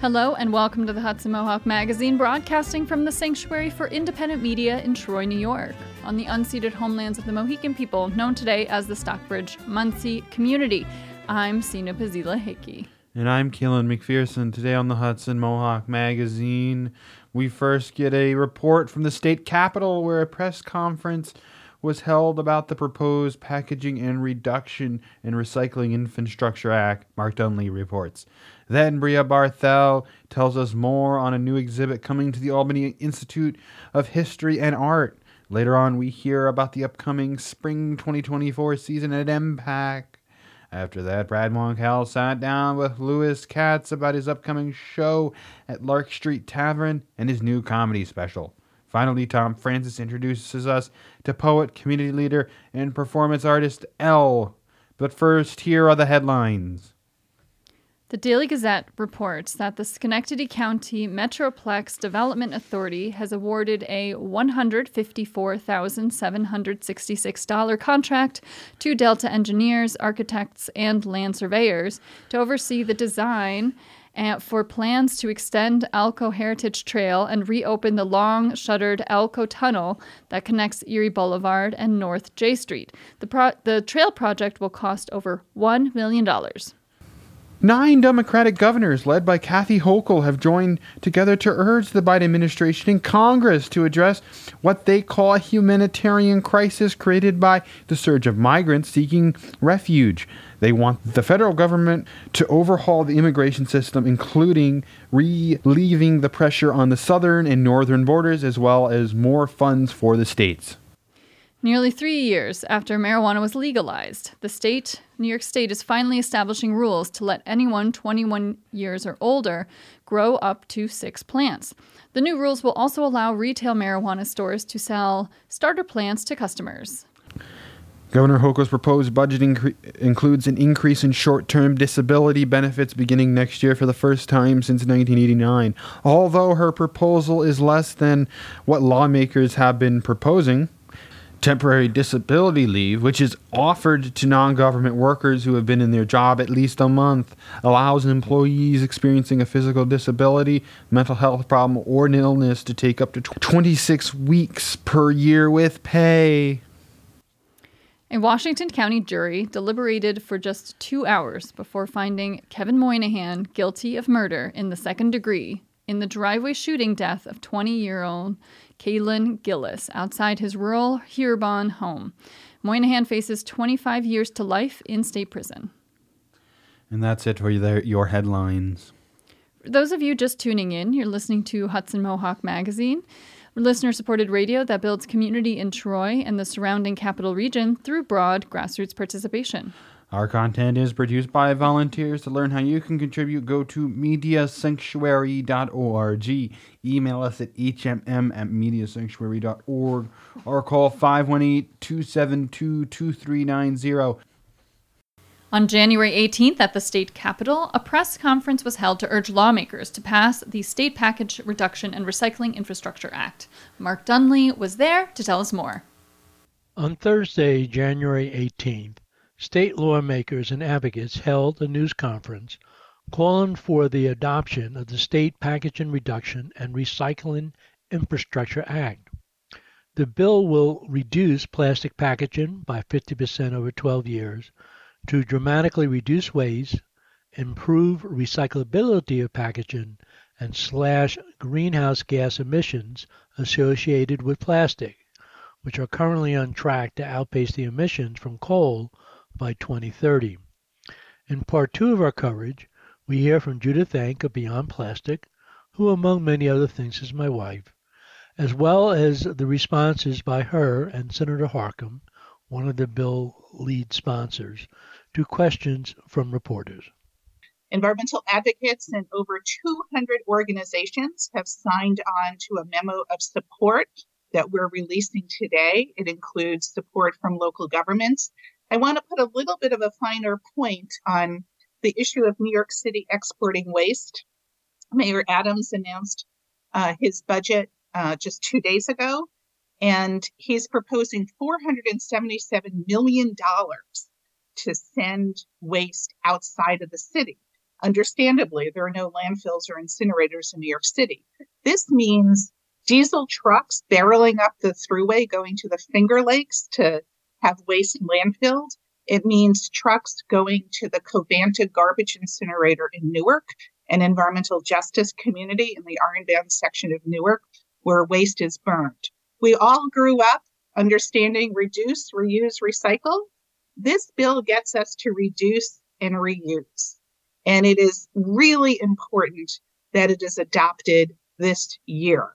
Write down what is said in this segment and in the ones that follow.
Hello and welcome to the Hudson Mohawk Magazine, broadcasting from the Sanctuary for Independent Media in Troy, New York, on the unceded homelands of the Mohican people, known today as the Stockbridge Munsee community. I'm Sina Pazila Hickey. And I'm Keelan McPherson. Today on the Hudson Mohawk Magazine, we first get a report from the state capitol where a press conference was held about the proposed Packaging and Reduction and Recycling Infrastructure Act, Mark Dunlea reports. Then Brea Barthel tells us more on a new exhibit coming to the Albany Institute of History and Art. Later on, we hear about the upcoming spring 2024 season at EMPAC. After that, Brad Monkell sat down with Louis Katz about his upcoming show at Lark Street Tavern and his new comedy special. Finally, Thom Francis introduces us to poet, community leader, and performance artist L. But first, here are the headlines. The Daily Gazette reports that the Schenectady County Metroplex Development Authority has awarded a $154,766 contract to Delta engineers, architects, and land surveyors to oversee the design Uh, for plans to extend Alco Heritage Trail and reopen the long shuttered Alco Tunnel that connects Erie Boulevard and North J Street. The, pro- the trail project will cost over $1 million. Nine Democratic governors, led by Kathy Hochul, have joined together to urge the Biden administration and Congress to address what they call a humanitarian crisis created by the surge of migrants seeking refuge. They want the federal government to overhaul the immigration system, including relieving the pressure on the southern and northern borders, as well as more funds for the states. Nearly three years after marijuana was legalized, the state, New York State, is finally establishing rules to let anyone 21 years or older grow up to six plants. The new rules will also allow retail marijuana stores to sell starter plants to customers. Governor Hochul's proposed budget incre- includes an increase in short term disability benefits beginning next year for the first time since 1989. Although her proposal is less than what lawmakers have been proposing, temporary disability leave, which is offered to non government workers who have been in their job at least a month, allows employees experiencing a physical disability, mental health problem, or an illness to take up to 26 weeks per year with pay. A Washington County jury deliberated for just two hours before finding Kevin Moynihan guilty of murder in the second degree in the driveway shooting death of 20 year old Kaylin Gillis outside his rural Hebron home. Moynihan faces 25 years to life in state prison. And that's it for your headlines. For those of you just tuning in, you're listening to Hudson Mohawk Magazine, listener supported radio that builds community in Troy and the surrounding capital region through broad grassroots participation. Our content is produced by volunteers. To learn how you can contribute, go to mediasanctuary.org. Email us at hmm at mediasanctuary.org or call 518 272 2390. On January 18th at the state capitol, a press conference was held to urge lawmakers to pass the State Package Reduction and Recycling Infrastructure Act. Mark Dunlea was there to tell us more. On Thursday, January 18th, state lawmakers and advocates held a news conference calling for the adoption of the State Packaging Reduction and Recycling Infrastructure Act. The bill will reduce plastic packaging by 50% over 12 years to dramatically reduce waste, improve recyclability of packaging, and slash greenhouse gas emissions associated with plastic, which are currently on track to outpace the emissions from coal by 2030. In part two of our coverage, we hear from Judith Enck of Beyond Plastic, who, among many other things, is my wife, as well as the responses by her and Senator Harckham, one of the bill lead sponsors, to questions from reporters. Environmental advocates and over 200 organizations have signed on to a memo of support that we're releasing today. It includes support from local governments, I want to put a little bit of a finer point on the issue of New York City exporting waste. Mayor Adams announced uh, his budget uh, just two days ago, And he's proposing $477 million to send waste outside of the city. Understandably, there are no landfills or incinerators in New York City. This means diesel trucks barreling up the thruway going to the Finger Lakes to have waste landfilled. It means trucks going to the Covanta garbage incinerator in Newark, an environmental justice community in the Iron section of Newark, where waste is burned. We all grew up understanding reduce, reuse, recycle. This bill gets us to reduce and reuse. And it is really important that it is adopted this year.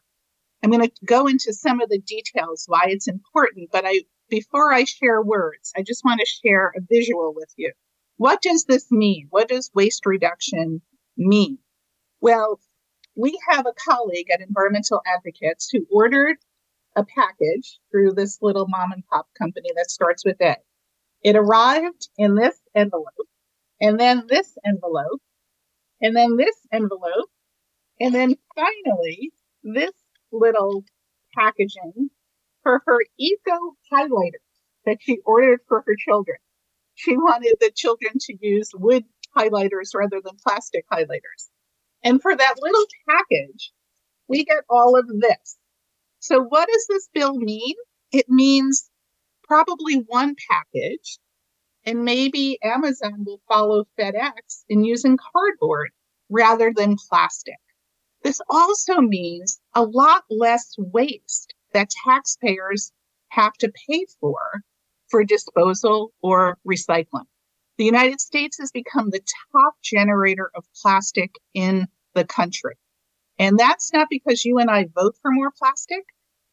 I'm going to go into some of the details why it's important, but I before I share words, I just want to share a visual with you. What does this mean? What does waste reduction mean? Well, we have a colleague at Environmental Advocates who ordered a package through this little mom and pop company that starts with A. It arrived in this envelope and then this envelope, and then this envelope, and then finally this little packaging for her eco highlighters that she ordered for her children. She wanted the children to use wood highlighters rather than plastic highlighters. And for that little package, we get all of this. So, what does this bill mean? It means probably one package and maybe Amazon will follow FedEx in using cardboard rather than plastic. This also means a lot less waste that taxpayers have to pay for for disposal or recycling. The United States has become the top generator of plastic in the country. And that's not because you and I vote for more plastic.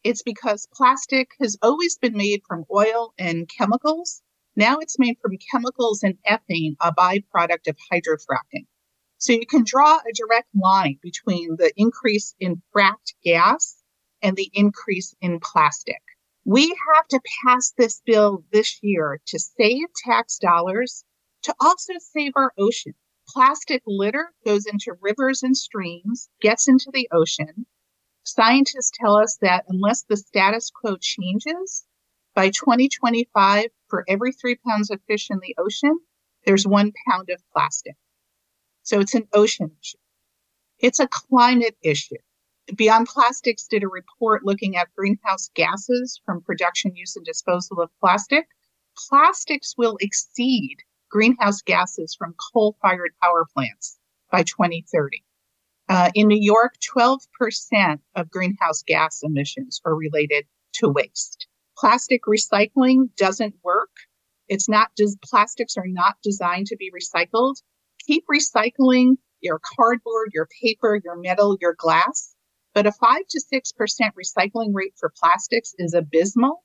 It's because plastic has always been made from oil and chemicals now it's made from chemicals and ethane, a byproduct of hydrofracking. So you can draw a direct line between the increase in fracked gas and the increase in plastic. We have to pass this bill this year to save tax dollars, to also save our ocean. Plastic litter goes into rivers and streams, gets into the ocean. Scientists tell us that unless the status quo changes, by 2025, for every three pounds of fish in the ocean, there's one pound of plastic. So it's an ocean issue. It's a climate issue. Beyond Plastics did a report looking at greenhouse gases from production, use, and disposal of plastic. Plastics will exceed greenhouse gases from coal fired power plants by 2030. Uh, in New York, 12% of greenhouse gas emissions are related to waste plastic recycling doesn't work. It's not just plastics are not designed to be recycled. Keep recycling your cardboard, your paper, your metal, your glass. But a five to 6% recycling rate for plastics is abysmal.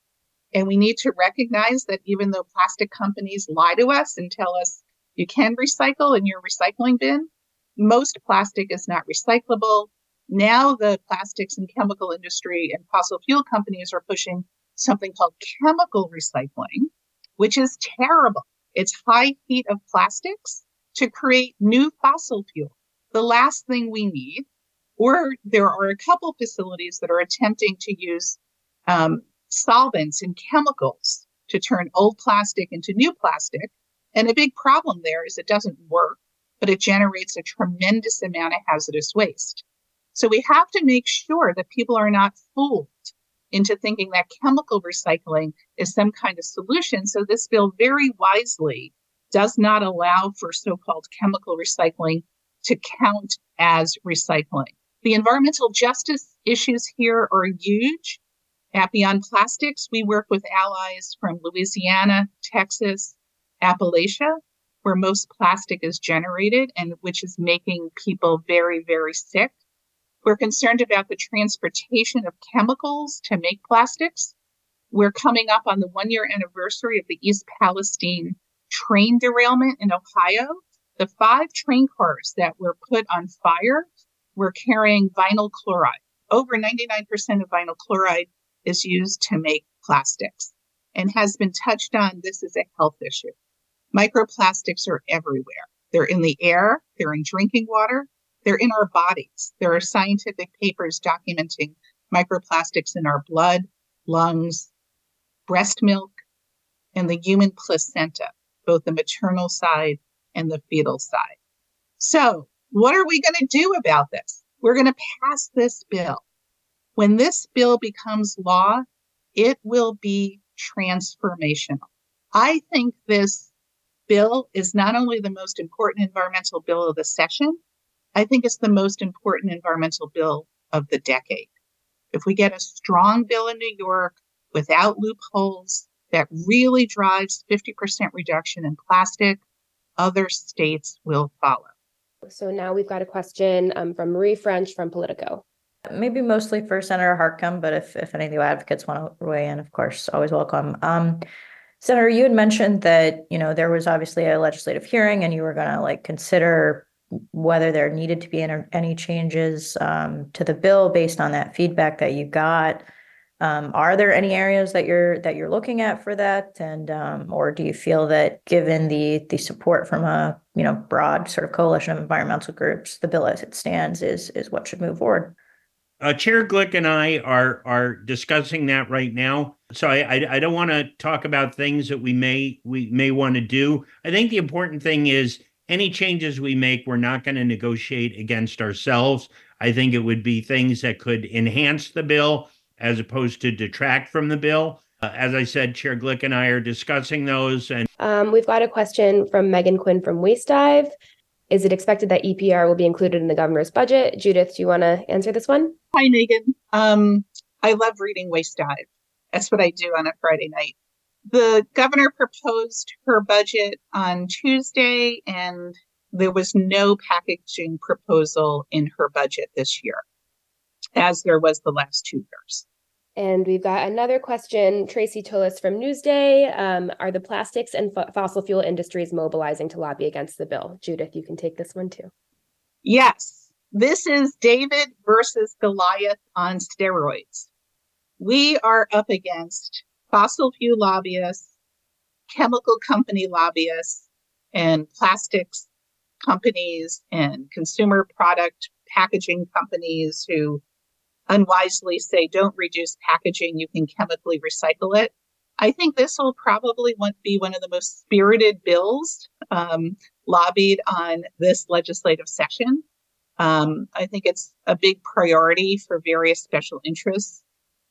And we need to recognize that even though plastic companies lie to us and tell us you can recycle in your recycling bin, most plastic is not recyclable. Now the plastics and chemical industry and fossil fuel companies are pushing something called chemical recycling, which is terrible. It's high heat of plastics to create new fossil fuel. The last thing we need, or there are a couple facilities that are attempting to use um, solvents and chemicals to turn old plastic into new plastic. And a big problem there is it doesn't work, but it generates a tremendous amount of hazardous waste. So we have to make sure that people are not fooled into thinking that chemical recycling is some kind of solution. So this bill very wisely does not allow for so-called chemical recycling to count as recycling. The environmental justice issues here are huge. At Beyond Plastics, we work with allies from Louisiana, Texas, Appalachia, where most plastic is generated and which is making people very, very sick. We're concerned about the transportation of chemicals to make plastics. We're coming up on the one year anniversary of the East Palestine train derailment in Ohio. The five train cars that were put on fire were carrying vinyl chloride. Over 99% of vinyl chloride is used to make plastics and has been touched on. This is a health issue. Microplastics are everywhere. They're in the air, they're in drinking water, they're in our bodies. There are scientific papers documenting microplastics in our blood, lungs, breast milk, and the human placenta, both the maternal side and the fetal side. So, what are we going to do about this? We're going to pass this bill. When this bill becomes law, it will be transformational. I think this bill is not only the most important environmental bill of the session, I think it's the most important environmental bill of the decade. If we get a strong bill in New York without loopholes that really drives 50% reduction in plastic, other states will follow. So now we've got a question um, from Marie French from Politico. Maybe mostly for Senator Harckham, but if, if any of the advocates want to weigh in, of course, always welcome. Um, Senator, you had mentioned that, you know, there was obviously a legislative hearing and you were going to like consider whether there needed to be any changes um, to the bill based on that feedback that you got. Um, are there any areas that you're that you're looking at for that, and um, or do you feel that given the the support from a you know broad sort of coalition of environmental groups, the bill as it stands is is what should move forward? Uh, Chair Glick and I are are discussing that right now. So I I, I don't want to talk about things that we may we may want to do. I think the important thing is any changes we make, we're not going to negotiate against ourselves. I think it would be things that could enhance the bill as opposed to detract from the bill. Uh, as I said, Chair Glick and I are discussing those. And um, we've got a question from Megan Quinn from Waste Dive. Is it expected that EPR will be included in the governor's budget? Judith, do you want to answer this one? Hi, Megan. Um, I love reading Waste Dive. That's what I do on a Friday night. The governor proposed her budget on Tuesday, and there was no packaging proposal in her budget this year, as there was the last two years. And we've got another question, Tracy Tullis from Newsday. Um, are the plastics and f- fossil fuel industries mobilizing to lobby against the bill? Judith, you can take this one too. Yes, this is David versus Goliath on steroids. We are up against fossil fuel lobbyists, chemical company lobbyists, and plastics companies and consumer product packaging companies who unwisely say, don't reduce packaging, you can chemically recycle it. I think this will probably be one of the most spirited bills um, lobbied on this legislative session. Um, I think it's a big priority for various special interests.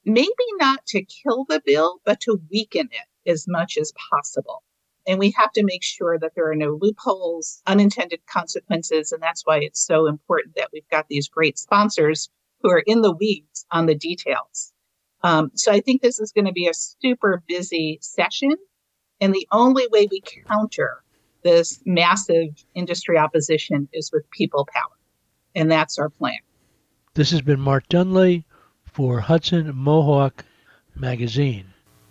Maybe not to kill the bill, but to weaken it as much as possible. And we have to make sure that there are no loopholes, unintended consequences. And that's why it's so important that we've got these great sponsors who are in the weeds on the details. Um, so I think this is going to be a super busy session. And the only way we counter this massive industry opposition is with people power. And that's our plan. This has been Mark Dunlea for Hudson Mohawk Magazine.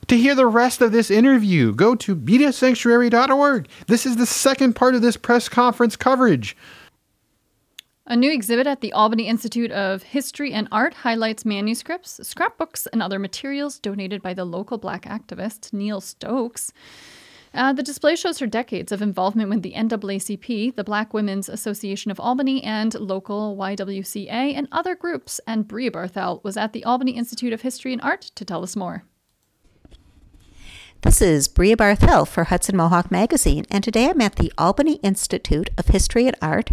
To hear the rest of this interview, go to mediasanctuary.org. This is the second part of this press conference coverage. A new exhibit at the Albany Institute of History and Art highlights manuscripts, scrapbooks, and other materials donated by the local black activist Nell Stokes. Uh, the display shows her decades of involvement with the NAACP, the Black Women's Association of Albany, and local YWCA and other groups. And Brea Barthel was at the Albany Institute of History and Art to tell us more. This is Brea Barthel for Hudson Mohawk Magazine, and today I'm at the Albany Institute of History and Art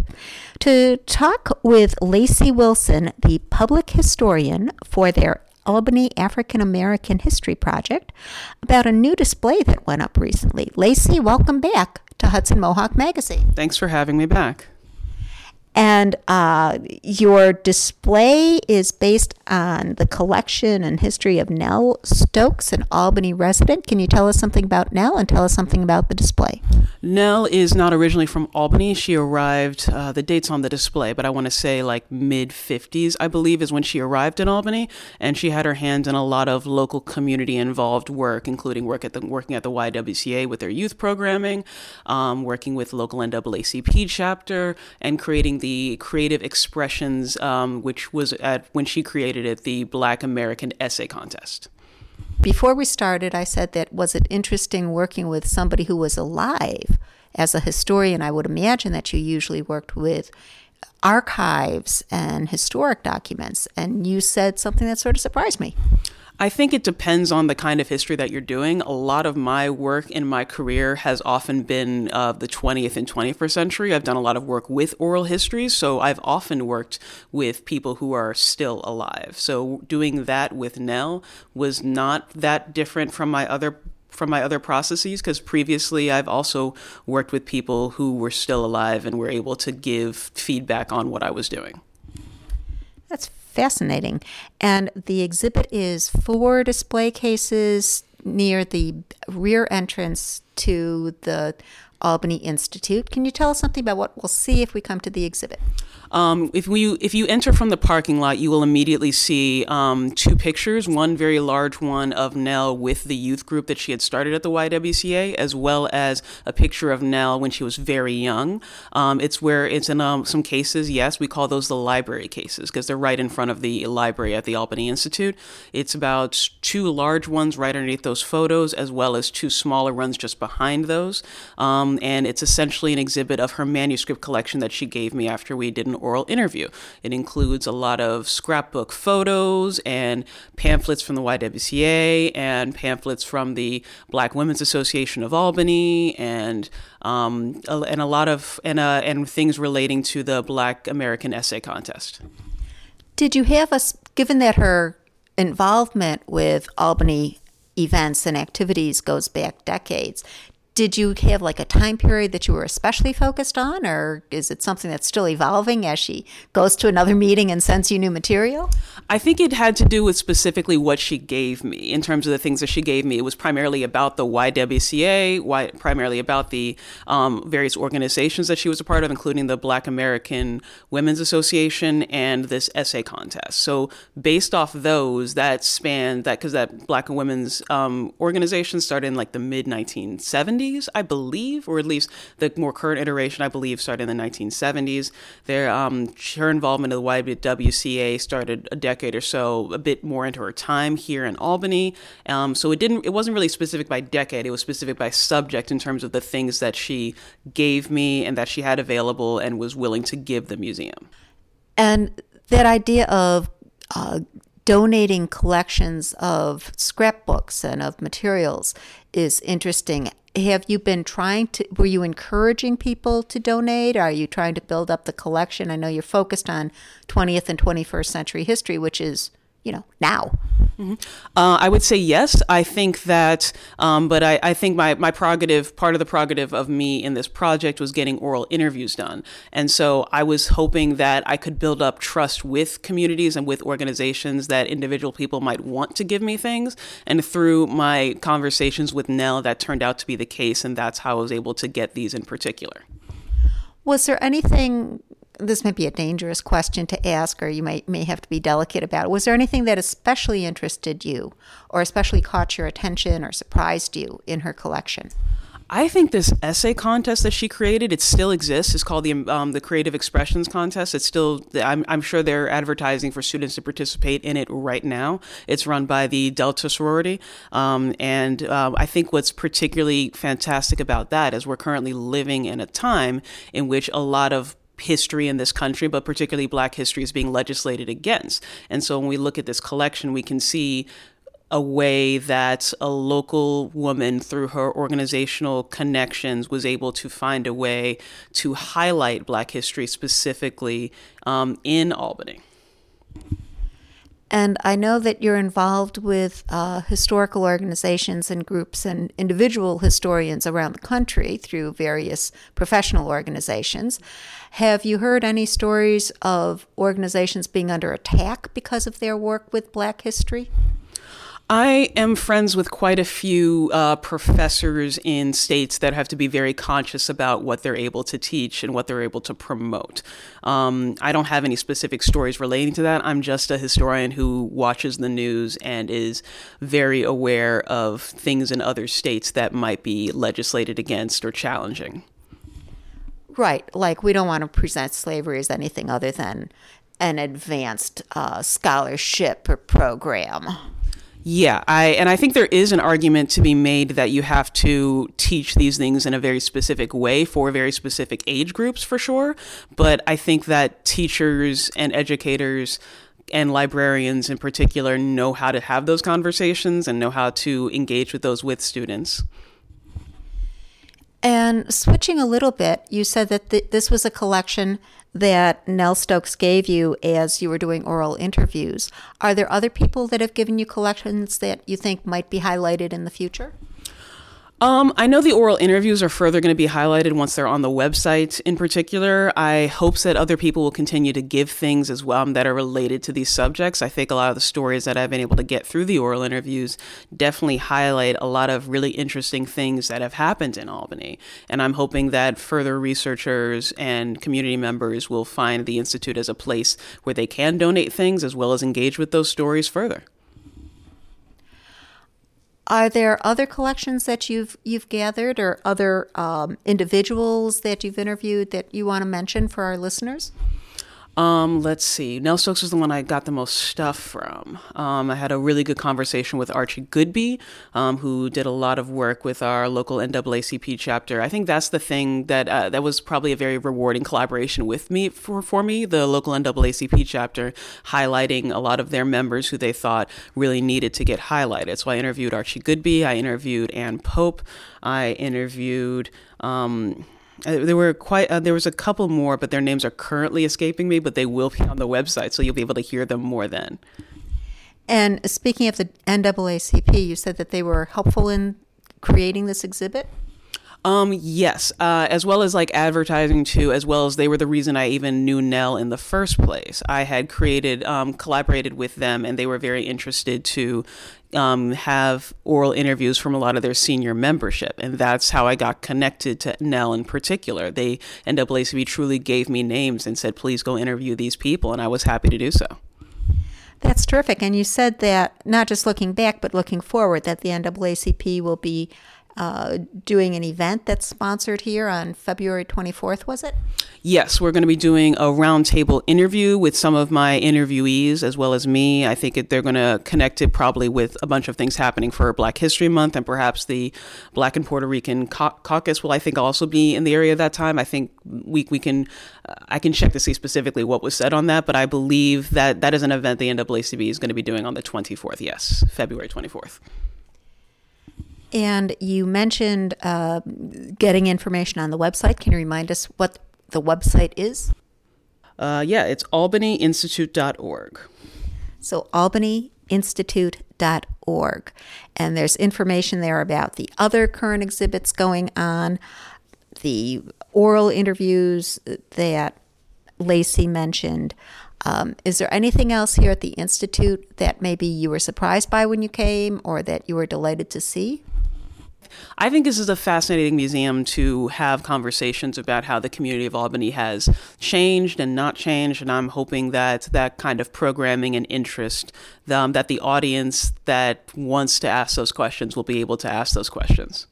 to talk with Lacey Wilson, the public historian for their Albany African American History Project, about a new display that went up recently. Lacey, welcome back to Hudson Mohawk Magazine. Thanks for having me back. And uh, your display is based on the collection and history of Nell Stokes, an Albany resident. Can you tell us something about Nell and tell us something about the display? Nell is not originally from Albany. She arrived, uh, the date's on the display, but I want to say like mid 50s, I believe, is when she arrived in Albany. And she had her hands in a lot of local community involved work, including work at the, working at the YWCA with their youth programming, um, working with local NAACP chapter, and creating the creative expressions, um, which was at when she created it, the Black American Essay Contest. Before we started, I said that was it interesting working with somebody who was alive? As a historian, I would imagine that you usually worked with archives and historic documents, and you said something that sort of surprised me. I think it depends on the kind of history that you're doing. A lot of my work in my career has often been uh, the 20th and 21st century. I've done a lot of work with oral histories, so I've often worked with people who are still alive. So doing that with Nell was not that different from my other from my other processes because previously I've also worked with people who were still alive and were able to give feedback on what I was doing. That's fascinating. And the exhibit is four display cases near the rear entrance to the Albany Institute. Can you tell us something about what we'll see if we come to the exhibit? Um, if we if you enter from the parking lot, you will immediately see um, two pictures. One very large one of Nell with the youth group that she had started at the YWCA, as well as a picture of Nell when she was very young. Um, it's where it's in um, some cases. Yes, we call those the library cases because they're right in front of the library at the Albany Institute. It's about two large ones right underneath those photos, as well as two smaller ones just behind those. Um, and it's essentially an exhibit of her manuscript collection that she gave me after we did an oral interview. It includes a lot of scrapbook photos and pamphlets from the YWCA and pamphlets from the Black Women's Association of Albany and um, and a lot of and uh, and things relating to the Black American Essay Contest. Did you have us, given that her involvement with Albany events and activities goes back decades, did you have like a time period that you were especially focused on, or is it something that's still evolving as she goes to another meeting and sends you new material? I think it had to do with specifically what she gave me in terms of the things that she gave me. It was primarily about the YWCA, why, primarily about the um, various organizations that she was a part of, including the Black American Women's Association and this essay contest. So, based off those, that spanned that because that Black and Women's um, organization started in like the mid 1970s 70s, I believe, or at least the more current iteration, I believe, started in the 1970s. Their um, her involvement in the YWCA started a decade or so, a bit more into her time here in Albany. Um, so it didn't, it wasn't really specific by decade. It was specific by subject in terms of the things that she gave me and that she had available and was willing to give the museum. And that idea of uh, donating collections of scrapbooks and of materials is interesting have you been trying to were you encouraging people to donate? Are you trying to build up the collection? I know you're focused on 20th and 21st century history which is you know now. Mm-hmm. uh, i would say yes. I think that um, but I, I think my, my prerogative part of the prerogative of me in this project was getting oral interviews done. And so i was hoping that i could build up trust with communities and with organizations that individual people might want to give me things. And through my conversations with nell that turned out to be the case and that's how i was able to get these in particular. Was there anything this might be a dangerous question to ask, or you might may have to be delicate about it. Was there anything that especially interested you, or especially caught your attention, or surprised you in her collection? I think this essay contest that she created, it still exists. It's called the um, the Creative Expressions Contest. It's still, I'm, I'm sure they're advertising for students to participate in it right now. It's run by the Delta sorority, um, and uh, I think what's particularly fantastic about that is we're currently living in a time in which a lot of history in this country, but particularly black history is being legislated against. And so when we look at this collection, we can see a way that a local woman, through her organizational connections, was able to find a way to highlight Black history specifically um, in Albany. And I know that you're involved with uh, historical organizations and groups and individual historians around the country through various professional organizations. Have you heard any stories of organizations being under attack because of their work with Black history? I am friends with quite a few uh, professors in states that have to be very conscious about what they're able to teach and what they're able to promote. Um, I don't have any specific stories relating to that. I'm just a historian who watches the news and is very aware of things in other states that might be legislated against or challenging. Right. Like, we don't want to present slavery as anything other than an advanced uh, scholarship or program. Yeah, I and I think there is an argument to be made that you have to teach these things in a very specific way for very specific age groups for sure, but I think that teachers and educators and librarians in particular know how to have those conversations and know how to engage with those with students. And switching a little bit, you said that th- this was a collection that Nell Stokes gave you as you were doing oral interviews. Are there other people that have given you collections that you think might be highlighted in the future? Um, I know the oral interviews are further going to be highlighted once they're on the website. In particular, I hope that other people will continue to give things as well that are related to these subjects. I think a lot of the stories that I've been able to get through the oral interviews definitely highlight a lot of really interesting things that have happened in Albany. And I'm hoping that further researchers and community members will find the Institute as a place where they can donate things as well as engage with those stories further. Are there other collections that you've you've gathered, or other um, individuals that you've interviewed that you want to mention for our listeners? Um, let's see. Nell Stokes was the one I got the most stuff from. Um, I had a really good conversation with Archie Goodby, um, who did a lot of work with our local NAACP chapter. I think that's the thing that uh, that was probably a very rewarding collaboration with me for for me. The local NAACP chapter highlighting a lot of their members who they thought really needed to get highlighted. So I interviewed Archie Goodby. I interviewed Ann Pope. I interviewed. Um, there were quite uh, there was a couple more, but their names are currently escaping me. But they will be on the website, so you'll be able to hear them more then. And speaking of the NAACP, you said that they were helpful in creating this exhibit. Um, yes, uh, as well as like advertising too, as well as they were the reason I even knew Nell in the first place. I had created, um, collaborated with them, and they were very interested to um, have oral interviews from a lot of their senior membership, and that's how I got connected to Nell in particular. They NAACP truly gave me names and said, "Please go interview these people," and I was happy to do so. That's terrific. And you said that not just looking back, but looking forward, that the NAACP will be uh, doing an event that's sponsored here on February 24th, was it? Yes, we're going to be doing a roundtable interview with some of my interviewees as well as me. I think it, they're going to connect it probably with a bunch of things happening for Black History Month and perhaps the Black and Puerto Rican cau- caucus will, I think, also be in the area at that time. I think we, we can, uh, I can check to see specifically what was said on that, but I believe that that is an event the NAACP is going to be doing on the 24th. Yes, February 24th. And you mentioned uh, getting information on the website. Can you remind us what the website is? Uh, yeah, it's albanyinstitute.org. So, albanyinstitute.org. And there's information there about the other current exhibits going on, the oral interviews that Lacey mentioned. Um, is there anything else here at the Institute that maybe you were surprised by when you came or that you were delighted to see? I think this is a fascinating museum to have conversations about how the community of Albany has changed and not changed, and I'm hoping that that kind of programming and interest, um, that the audience that wants to ask those questions will be able to ask those questions.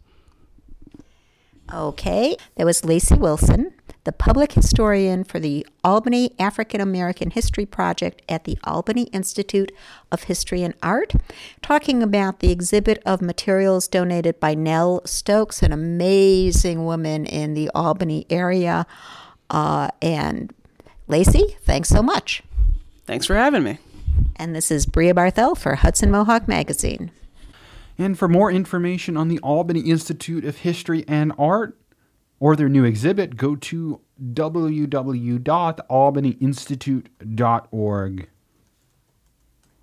Okay, that was Lacey Wilson, the public historian for the Albany African American History Project at the Albany Institute of History and Art, talking about the exhibit of materials donated by Nell Stokes, an amazing woman in the Albany area. Uh, and Lacey, thanks so much. Thanks for having me. And this is Brea Barthel for Hudson Mohawk Magazine. And for more information on the Albany Institute of History and Art or their new exhibit, go to www.albanyinstitute.org.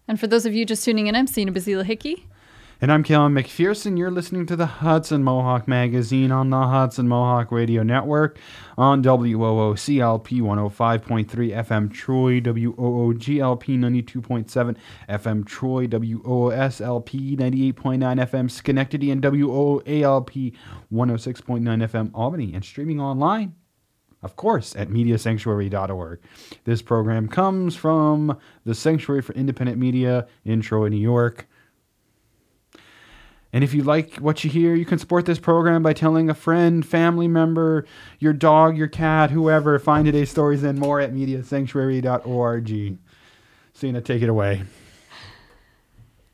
And for those of you just tuning in, I'm Sina Bazila Hickey. And I'm Kellen McPherson. You're listening to the Hudson Mohawk Magazine on the Hudson Mohawk Radio Network on WOOCLP 105.3 FM Troy, WOOGLP 92.7 FM Troy, WOOSLP 98.9 FM Schenectady, and WOALP 106.9 FM Albany, and streaming online of course, at mediasanctuary.org. This program comes from the Sanctuary for Independent Media in Troy, New York. And if you like what you hear, you can support this program by telling a friend, family member, your dog, your cat, whoever. Find today's stories and more at mediasanctuary.org. Sina, take it away.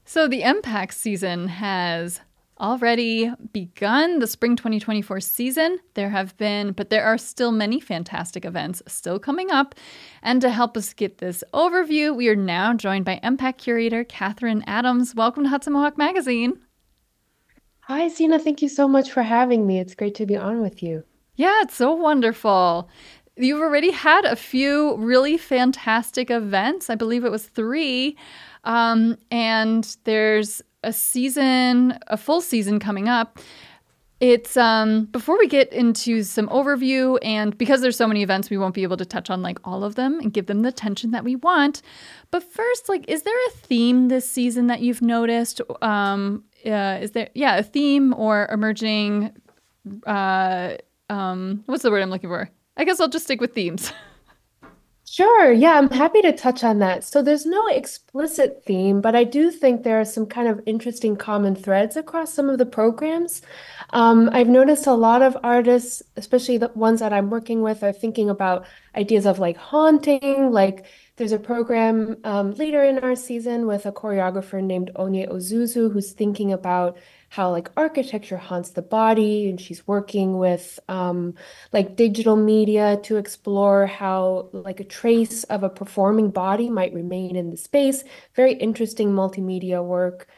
So the EMPAC season has already begun the spring 2024 season. There have been, but there are still many fantastic events still coming up. And to help us get this overview, we are now joined by EMPAC curator Catherine Adams. Welcome to Hudson Mohawk Magazine. Hi, Sina. Thank you so much for having me. It's great to be on with you. Yeah, it's so wonderful. You've already had a few really fantastic events. I believe it was three. Um, and there's a season, a full season coming up. It's um before we get into some overview and because there's so many events we won't be able to touch on like all of them and give them the attention that we want. But first like is there a theme this season that you've noticed um uh, is there yeah, a theme or emerging uh um what's the word I'm looking for? I guess I'll just stick with themes. Sure. Yeah, I'm happy to touch on that. So there's no explicit theme, but I do think there are some kind of interesting common threads across some of the programs. Um, I've noticed a lot of artists, especially the ones that I'm working with, are thinking about ideas of like haunting. Like there's a program um, later in our season with a choreographer named Onye Ozuzu who's thinking about how like architecture haunts the body and she's working with um, like digital media to explore how like a trace of a performing body might remain in the space. Very interesting multimedia work.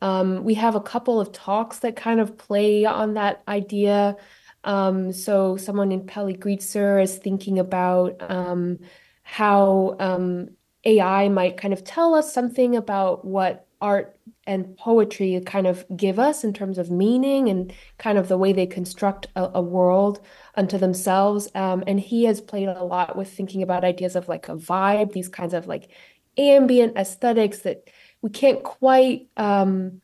Um, we have a couple of talks that kind of play on that idea. Um, so someone in Pelly Greetzer is thinking about um, how um, AI might kind of tell us something about what art and poetry kind of give us in terms of meaning and kind of the way they construct a, a world unto themselves. Um, and he has played a lot with thinking about ideas of like a vibe, these kinds of like ambient aesthetics that we can't quite um,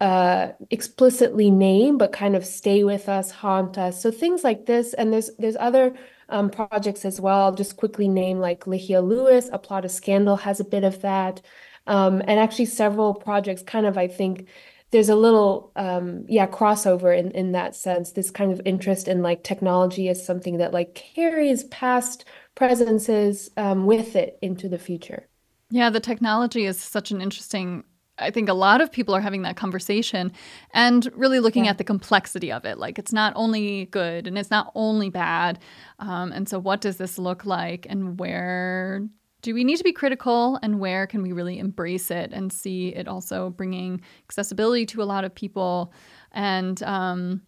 uh, explicitly name, but kind of stay with us, haunt us. So things like this, and there's there's other um, projects as well. I'll just quickly name like Lihia Lewis, A Plot of Scandal has a bit of that. Um, and actually several projects kind of, I think, there's a little um, yeah crossover in in that sense this kind of interest in like technology is something that like carries past presences um, with it into the future yeah the technology is such an interesting I think a lot of people are having that conversation and really looking yeah. at the complexity of it. Like, it's not only good and it's not only bad. Um, and so, what does this look like, and where do we need to be critical and where can we really embrace it and see it also bringing accessibility to a lot of people and um,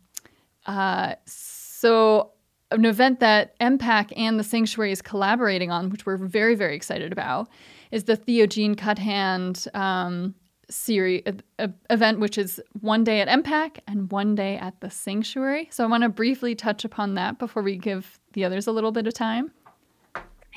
uh, so an event that EMPAC and the Sanctuary is collaborating on, which we're very, very excited about, is the Theo Jean Cuthand um, series event, which is one day at EMPAC and one day at the Sanctuary. So I want to briefly touch upon that before we give the others a little bit of time.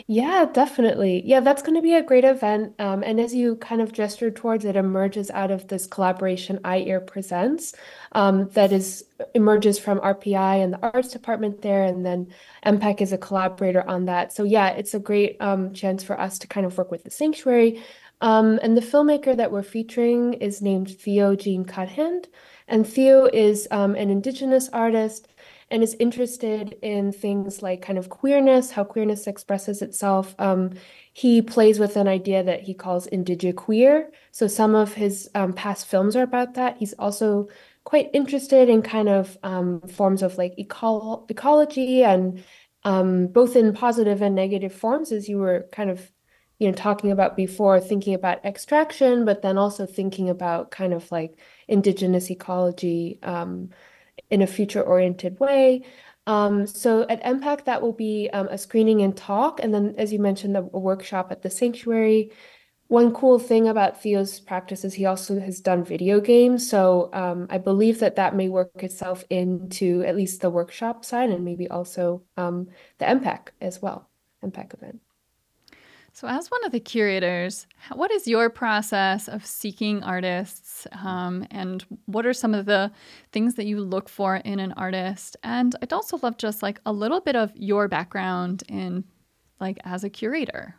Yeah, definitely. Yeah, that's going to be a great event. Um, and as you kind of gestured towards, it emerges out of this collaboration iEar Presents um, that is emerges from RPI and the arts department there, and then EMPAC is a collaborator on that. So yeah, it's a great um, chance for us to kind of work with the sanctuary. Um, and the filmmaker that we're featuring is named Theo Jean Cuthand, and Theo is um, an indigenous artist and is interested in things like kind of queerness, how queerness expresses itself. Um, he plays with an idea that he calls indigiqueer. So some of his um, past films are about that. He's also quite interested in kind of um, forms of like eco- ecology and um, both in positive and negative forms, as you were kind of you know talking about before thinking about extraction but then also thinking about kind of like indigenous ecology um, in a future oriented way. Um, so at EMPAC, that will be um, a screening and talk. And then, as you mentioned, a workshop at the sanctuary. One cool thing about Theo's practice is he also has done video games. So um, I believe that that may work itself into at least the workshop side and maybe also the EMPAC as well, EMPAC event. So, as one of the curators, what is your process of seeking artists, um, and what are some of the things that you look for in an artist? And I'd also love just like a little bit of your background in, like, as a curator.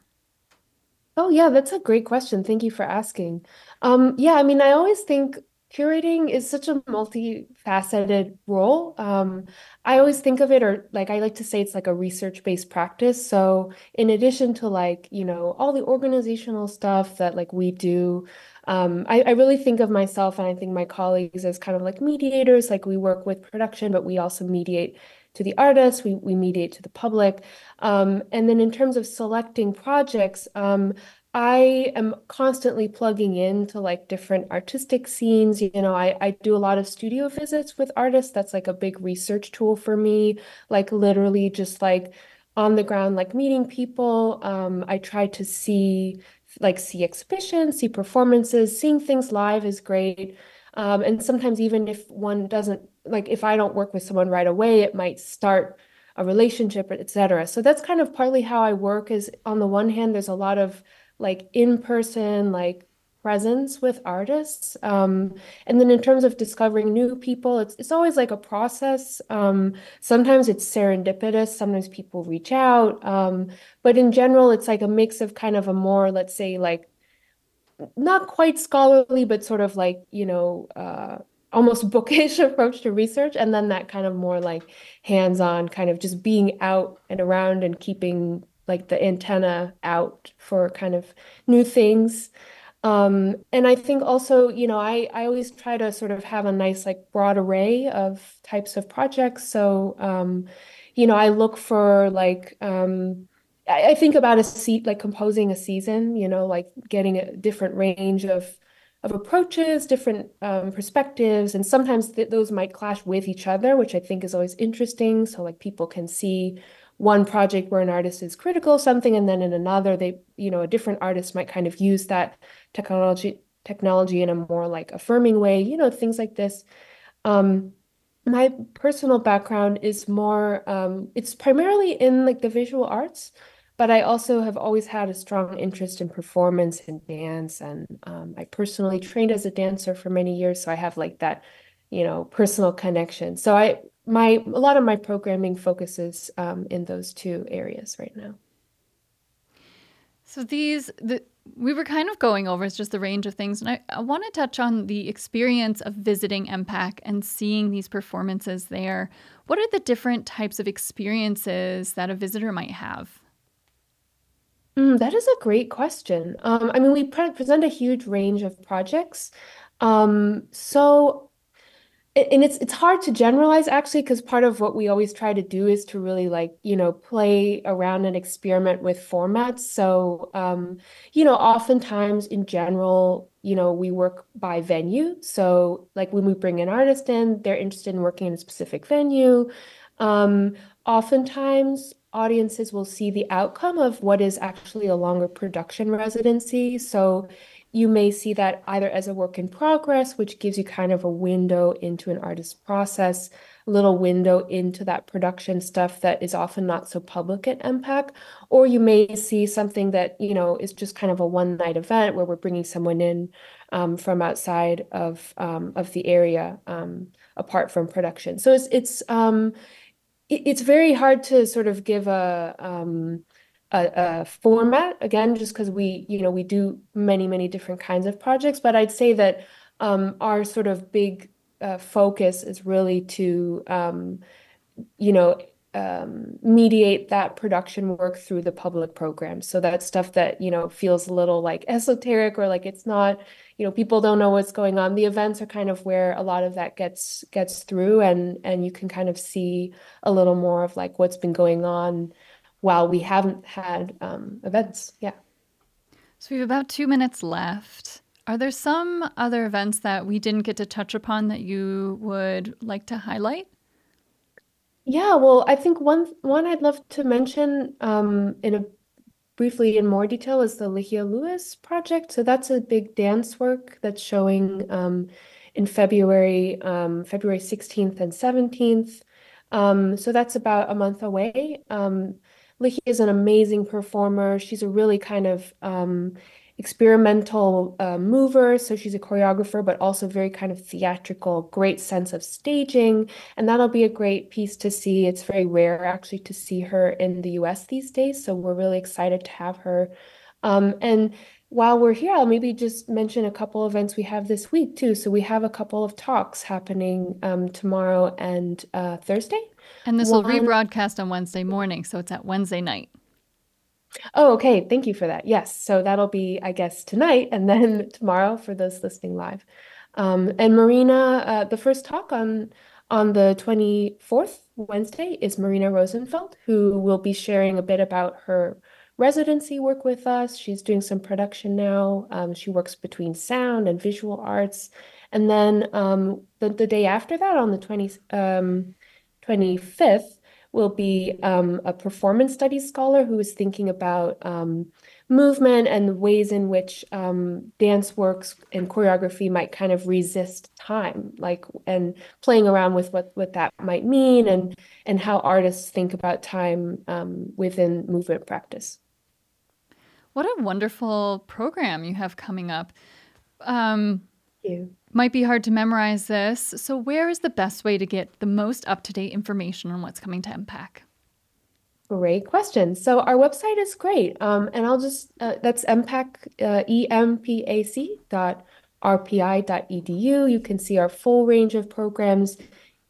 Oh yeah, that's a great question. Thank you for asking. Um, yeah, I mean, I always think curating is such a multifaceted role. Um, I always think of it, or like I like to say, it's like a research-based practice. So in addition to like, you know, all the organizational stuff that like we do, um, I, I really think of myself and I think my colleagues as kind of like mediators. Like we work with production, but we also mediate to the artists, we, we mediate to the public. Um, and then in terms of selecting projects, um, I am constantly plugging into like different artistic scenes. You know, I, I do a lot of studio visits with artists. That's like a big research tool for me, like literally just like on the ground, like meeting people. Um, I try to see like see exhibitions, see performances, seeing things live is great. Um, and sometimes even if one doesn't like if I don't work with someone right away, it might start a relationship, etc. So that's kind of partly how I work is on the one hand, there's a lot of like in-person like presence with artists um, and then in terms of discovering new people it's, it's always like a process. Um, sometimes it's serendipitous sometimes people reach out um, but in general it's like a mix of kind of a more let's say like not quite scholarly but sort of like you know uh, almost bookish approach to research and then that kind of more like hands-on kind of just being out and around and keeping like the antenna out for kind of new things. Um, and I think also, you know, I, I always try to sort of have a nice, like, broad array of types of projects. So, um, you know, I look for like, um, I, I think about a seat, like composing a season, you know, like getting a different range of of approaches, different um, perspectives, and sometimes th those might clash with each other, which I think is always interesting. So like people can see one project where an artist is critical of something and then in another they you know a different artist might kind of use that technology technology in a more like affirming way you know things like this. Um my personal background is more um it's primarily in like the visual arts but I also have always had a strong interest in performance and dance and um, I personally trained as a dancer for many years so I have like that you know personal connection. So I my a lot of my programming focuses um, in those two areas right now. So these the we were kind of going over it's just the range of things, and I, I want to touch on the experience of visiting EMPAC and seeing these performances there. What are the different types of experiences that a visitor might have? Mm, that is a great question. Um, I mean, we pre present a huge range of projects. Um, so and it's it's hard to generalize actually because part of what we always try to do is to really like you know play around and experiment with formats. So um, you know oftentimes in general you know we work by venue. So like when we bring an artist in they're interested in working in a specific venue. Um, oftentimes audiences will see the outcome of what is actually a longer production residency. So you may see that either as a work in progress, which gives you kind of a window into an artist's process, a little window into that production stuff that is often not so public at EMPAC, or you may see something that, you know, is just kind of a one night event where we're bringing someone in um, from outside of, um, of the area um, apart from production. So it's, it's, um, it's very hard to sort of give a, um, a, a format again, just because we, you know, we do many, many different kinds of projects. But I'd say that um, our sort of big uh, focus is really to, um, you know, um, mediate that production work through the public program. So that stuff that, you know, feels a little like esoteric or like it's not, you know, people don't know what's going on. The events are kind of where a lot of that gets gets through and and you can kind of see a little more of like what's been going on while we haven't had um, events. Yeah. So we have about two minutes left. Are there some other events that we didn't get to touch upon that you would like to highlight? Yeah, well, I think one one I'd love to mention um, in a briefly in more detail is the Ligia Lewis project. So that's a big dance work that's showing um, in February, um, February 16th and 17th. Um, so that's about a month away. Um, Ligia is an amazing performer. She's a really kind of um, experimental uh, mover. So she's a choreographer, but also very kind of theatrical, great sense of staging. And that'll be a great piece to see. It's very rare actually to see her in the US these days. So we're really excited to have her. Um, and while we're here, I'll maybe just mention a couple events we have this week too. So we have a couple of talks happening um, tomorrow and uh, Thursday. And this will rebroadcast on Wednesday morning, so it's at Wednesday night. Oh, okay. Thank you for that. Yes. So that'll be, I guess, tonight and then tomorrow for those listening live. Um, and Marina, uh, the first talk on on the 24th, Wednesday, is Marina Rosenfeld, who will be sharing a bit about her residency work with us. She's doing some production now. Um, she works between sound and visual arts. And then um, the, the day after that, on the 20, um, 25th, will be um, a performance studies scholar who is thinking about um, movement and the ways in which um, dance works and choreography might kind of resist time, like and playing around with what what that might mean and and how artists think about time um, within movement practice. What a wonderful program you have coming up. Um, Thank you. Might be hard to memorize this. So, where is the best way to get the most up to date information on what's coming to EMPAC? Great question. So our website is great. Um, and I'll just, uh, that's EMPAC, uh, E-M-P-A-C dot rpi dot edu. You can see our full range of programs.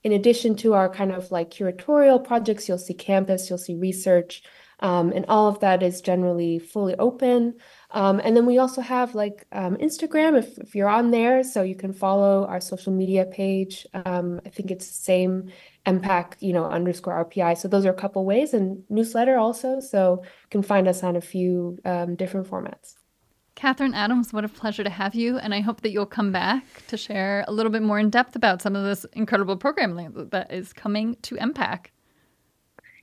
In addition to our kind of like curatorial projects, you'll see campus, you'll see research, um, and all of that is generally fully open. Um, and then we also have like um, Instagram if, if you're on there, so you can follow our social media page. Um, I think it's the same EMPAC, you know, underscore RPI. So those are a couple ways, and newsletter also. So you can find us on a few um, different formats. Catherine Adams, what a pleasure to have you. And I hope that you'll come back to share a little bit more in depth about some of this incredible programming that is coming to EMPAC.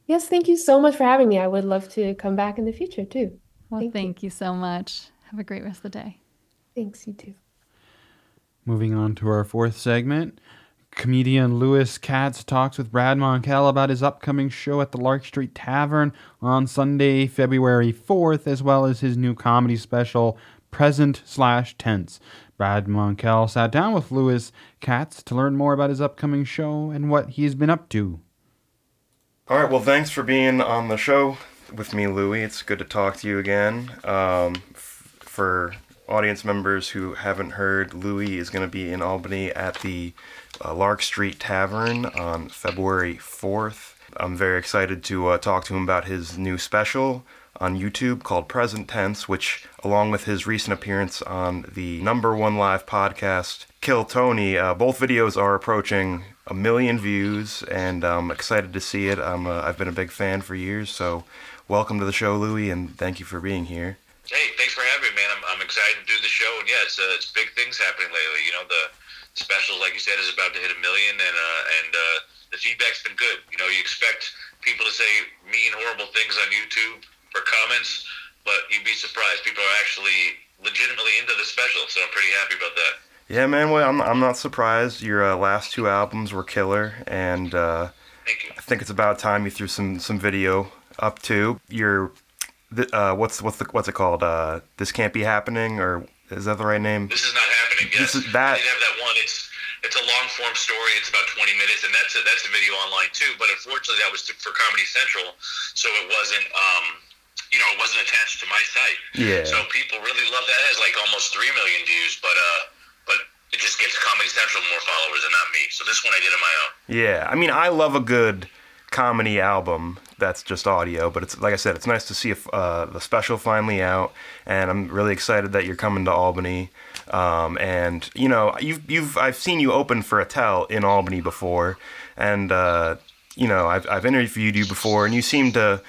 Yes, thank you so much for having me. I would love to come back in the future too. Well, thank, thank you. you so much. Have a great rest of the day. Thanks, you too. Moving on to our fourth segment. Comedian Louis Katz talks with Brad Monkell about his upcoming show at the Lark Street Tavern on Sunday, February 4th, as well as his new comedy special, Present Slash Tense. Brad Monkell sat down with Louis Katz to learn more about his upcoming show and what he's been up to. All right, well, thanks for being on the show with me, Louis. It's good to talk to you again. Um, f- for audience members who haven't heard, Louis is going to be in Albany at the uh, Lark Street Tavern on February 4th. I'm very excited to uh, talk to him about his new special on YouTube called Present Tense, which, along with his recent appearance on the number one live podcast, Kill Tony, uh, both videos are approaching a million views, and I'm excited to see it. I'm a, I've been a big fan for years, so welcome to the show, Louis, and thank you for being here. Hey, thanks for having me, man. I'm, I'm excited to do the show, and yeah, it's uh, it's big things happening lately. You know, the special, like you said, is about to hit a million, and uh, and uh, the feedback's been good. You know, you expect people to say mean, horrible things on YouTube for comments, but you'd be surprised. People are actually legitimately into the special, so I'm pretty happy about that. Yeah, man. Well, I'm I'm not surprised. Your uh, last two albums were killer, and uh, I think it's about time you threw some some video up to Your uh, what's what's the what's it called? Uh, this can't be happening, or is that the right name? This is not happening. Yes. This is that. I did have that one. It's it's a long form story. It's about 20 minutes, and that's a, that's a video online too. But unfortunately, that was for Comedy Central, so it wasn't. Um, you know, it wasn't attached to my site. Yeah. So people really love that. It has like almost three million views, but uh, but it just gets Comedy Central more followers and not me. So this one I did on my own. Yeah, I mean, I love a good comedy album that's just audio. But it's like I said, it's nice to see if, uh, the special finally out, and I'm really excited that you're coming to Albany. Um, and you know, you've you've I've seen you open for Attell in Albany before, and uh, you know I've I've interviewed you before, and you seem to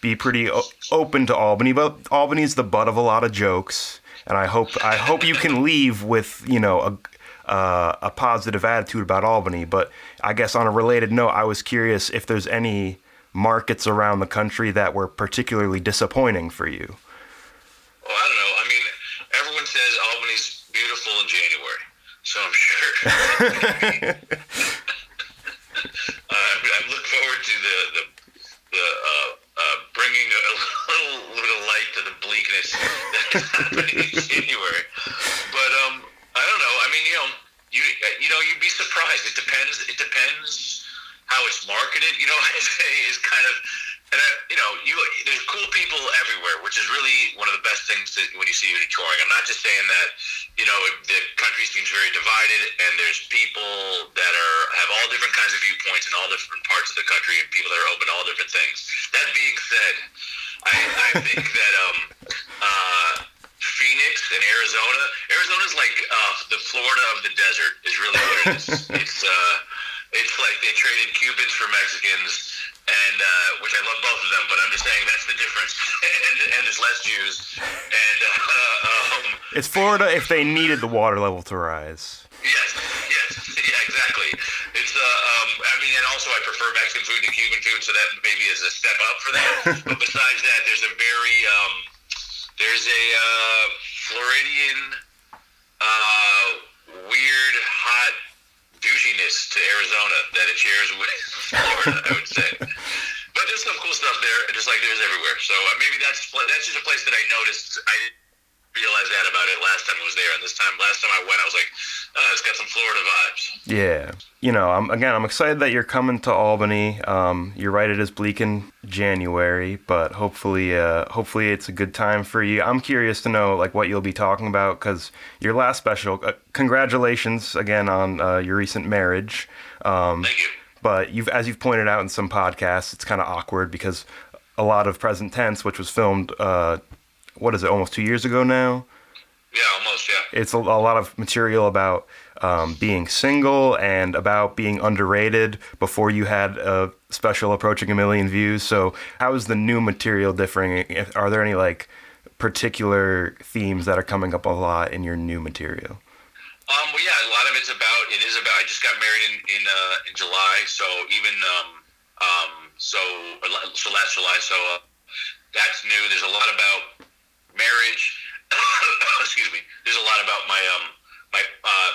be pretty o- open to Albany. But Albany's the butt of a lot of jokes, and I hope I hope you can leave with you know a. Uh, a positive attitude about Albany, but I guess on a related note, I was curious if there's any markets around the country that were particularly disappointing for you? Well, I don't know. I mean, everyone says Albany's beautiful in January, so I'm sure. uh, I look forward to the the, the uh, uh, bringing a little, little light to the bleakness that's happening in January. But um, I don't know. I mean, you know, you you know, you'd be surprised. It depends. It depends how it's marketed, you know, is kind of, and I, you know, you there's cool people everywhere, which is really one of the best things that when you see you touring. I'm not just saying that, you know, the country seems very divided, and there's people that are have all different kinds of viewpoints in all different parts of the country, and people that are open to all different things. That being said, I, I think that um, uh, Phoenix and Arizona. Arizona's like uh, the Florida of the desert. Is really what it is. it's uh, it's like they traded Cubans for Mexicans, and uh, which I love both of them. But I'm just saying that's the difference. and, and there's less Jews. And uh, um, It's Florida if they needed the water level to rise. Yes, yes, yeah, exactly. It's uh, um, I mean, and also I prefer Mexican food to Cuban food, so that maybe is a step up for that. but besides that, there's a very um, there's a uh, Floridian uh, weird hot douchiness to Arizona that it shares with Florida, I would say. But there's some cool stuff there, just like there's everywhere. So uh, maybe that's that's just a place that I noticed. I didn't realize that about it last time I was there, and this time, last time I went, I was like, oh, it's got some Florida vibes. Yeah. You know, I'm, again, I'm excited that you're coming to Albany. Um, you're right, it is bleak in January, but hopefully, uh, hopefully it's a good time for you. I'm curious to know, like, what you'll be talking about, because your last special, uh, congratulations again on uh, your recent marriage. Um, Thank you. But you've, as you've pointed out in some podcasts, it's kind of awkward because a lot of present tense, which was filmed, uh, what is it, almost two years ago now? Yeah, almost, yeah. it's a, a lot of material about um, being single and about being underrated before you had a special approaching a million views. So, how is the new material differing? Are there any like particular themes that are coming up a lot in your new material? Um, well, yeah, a lot of it's about. It is about. I just got married in in, uh, in July, so even um, um, so so last July, so uh, that's new. There's a lot about marriage. Excuse me. There's a lot about my um my uh.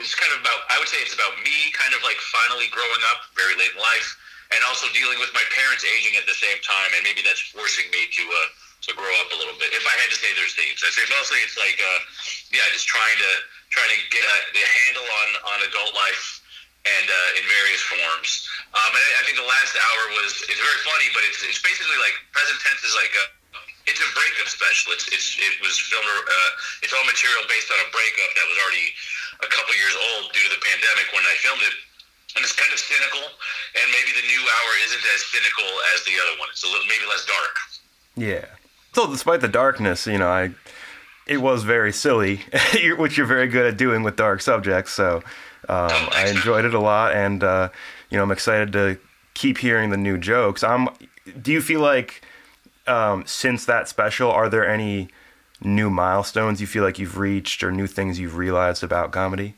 It's kind of about. I would say it's about me, kind of like finally growing up very late in life, and also dealing with my parents aging at the same time, and maybe that's forcing me to uh to grow up a little bit. If I had to say there's themes, I'd say mostly it's like uh yeah, just trying to trying to get a, handle on on adult life and uh, in various forms. Um, and I, I think the last hour was it's very funny, but it's it's basically like present tense is like a it's a breakup special. It's it's it was filmed. Uh, it's all material based on a breakup that was already a couple years old due to the pandemic when I filmed it. And it's kind of cynical, and maybe the new hour isn't as cynical as the other one. It's a little maybe less dark. Yeah. So, despite the darkness, you know, I it was very silly, which you're very good at doing with dark subjects. So, um, I enjoyed it a lot, and uh, you know, I'm excited to keep hearing the new jokes. I'm. do you feel like um, since that special, are there any new milestones you feel like you've reached, or new things you've realized about comedy?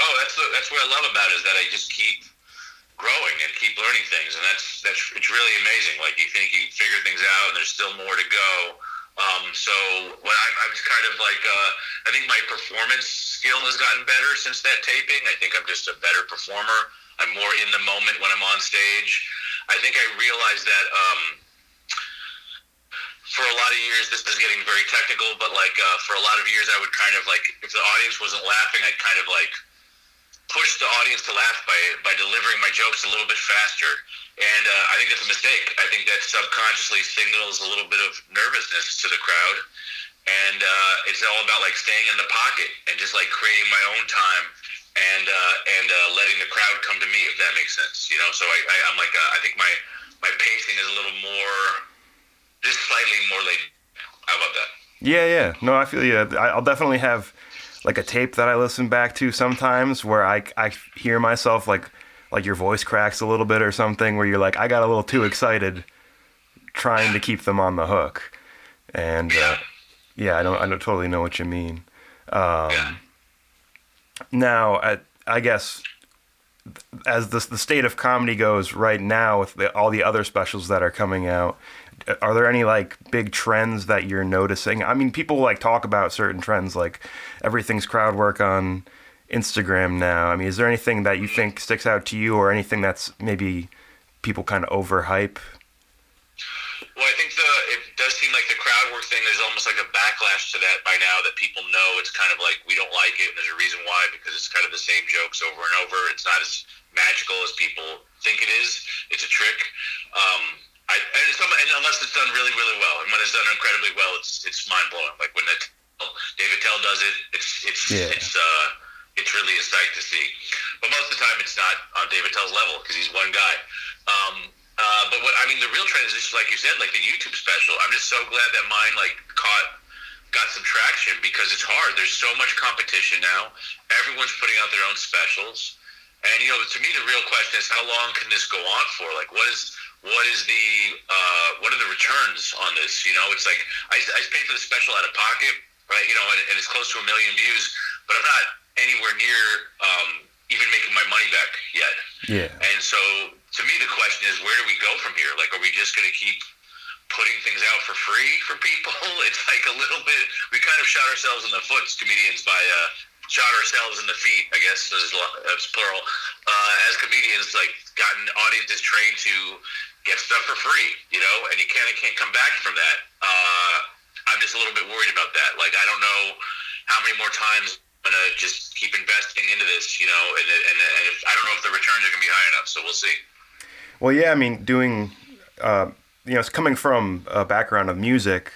Oh, that's the, that's what I love about it is that I just keep growing and keep learning things, and that's that's it's really amazing. Like you think you figure things out, and there's still more to go. Um, so what I'm just kind of like uh, I think my performance skill has gotten better since that taping. I think I'm just a better performer. I'm more in the moment when I'm on stage. I think I realized that um, for a lot of years, this is getting very technical, but like uh, for a lot of years, I would kind of like if the audience wasn't laughing, I'd kind of like push the audience to laugh by by delivering my jokes a little bit faster. And uh, I think that's a mistake. I think that subconsciously signals a little bit of nervousness to the crowd. And uh, it's all about like staying in the pocket and just like creating my own time and uh, and uh, letting the crowd come to me if that makes sense. You know, so I, I I'm like uh, I think my my pacing is a little more just slightly more laid. How about that? Yeah, yeah. No, I feel you. I'll definitely have like a tape that I listen back to sometimes where I, I hear myself like like your voice cracks a little bit or something where you're like I got a little too excited trying to keep them on the hook. And uh, yeah, I don't I don't totally know what you mean. Um, now, I, I guess as the the state of comedy goes right now with the, all the other specials that are coming out, are there any like big trends that you're noticing? I mean, people like talk about certain trends, like everything's crowd work on Instagram now. I mean, is there anything that you think sticks out to you, or anything that's maybe people kind of overhype? Well, I think the it does seem like the crowd work thing is almost like a backlash to that by now. That people know it's kind of like we don't like it, and there's a reason why because it's kind of the same jokes over and over. It's not as magical as people think it is. It's a trick. Um, I, and, it's, and unless it's done really, really well, and when it's done incredibly well, it's it's mind blowing. Like when that Dave Attell does it, it's it's Yeah. it's uh, it's really a sight to see. But most of the time, it's not on Dave Attell's level because he's one guy. Um, Uh, but what I mean, the real trend is like you said, like the YouTube special. I'm just so glad that mine like caught got some traction because it's hard. There's so much competition now. Everyone's putting out their own specials, and you know, to me, the real question is how long can this go on for? Like, what is what is the uh, what are the returns on this? You know, it's like I, I paid for the special out of pocket, right? You know, and, and it's close to a million views, but I'm not anywhere near um, even making my money back yet. Yeah. And so to me, the question is, where do we go from here? Like, are we just going to keep putting things out for free for people? It's like a little bit. We kind of shot ourselves in the foot, as comedians, by uh, shot ourselves in the feet. I guess is, is plural. Uh, as comedians, like gotten audiences trained to get stuff for free, you know, and you of can't come back from that. Uh, I'm just a little bit worried about that. Like, I don't know how many more times I'm gonna just keep investing into this, you know, and and, and if, I don't know if the returns are gonna be high enough, so we'll see. Well, yeah, I mean, doing, uh, you know, it's coming from a background of music,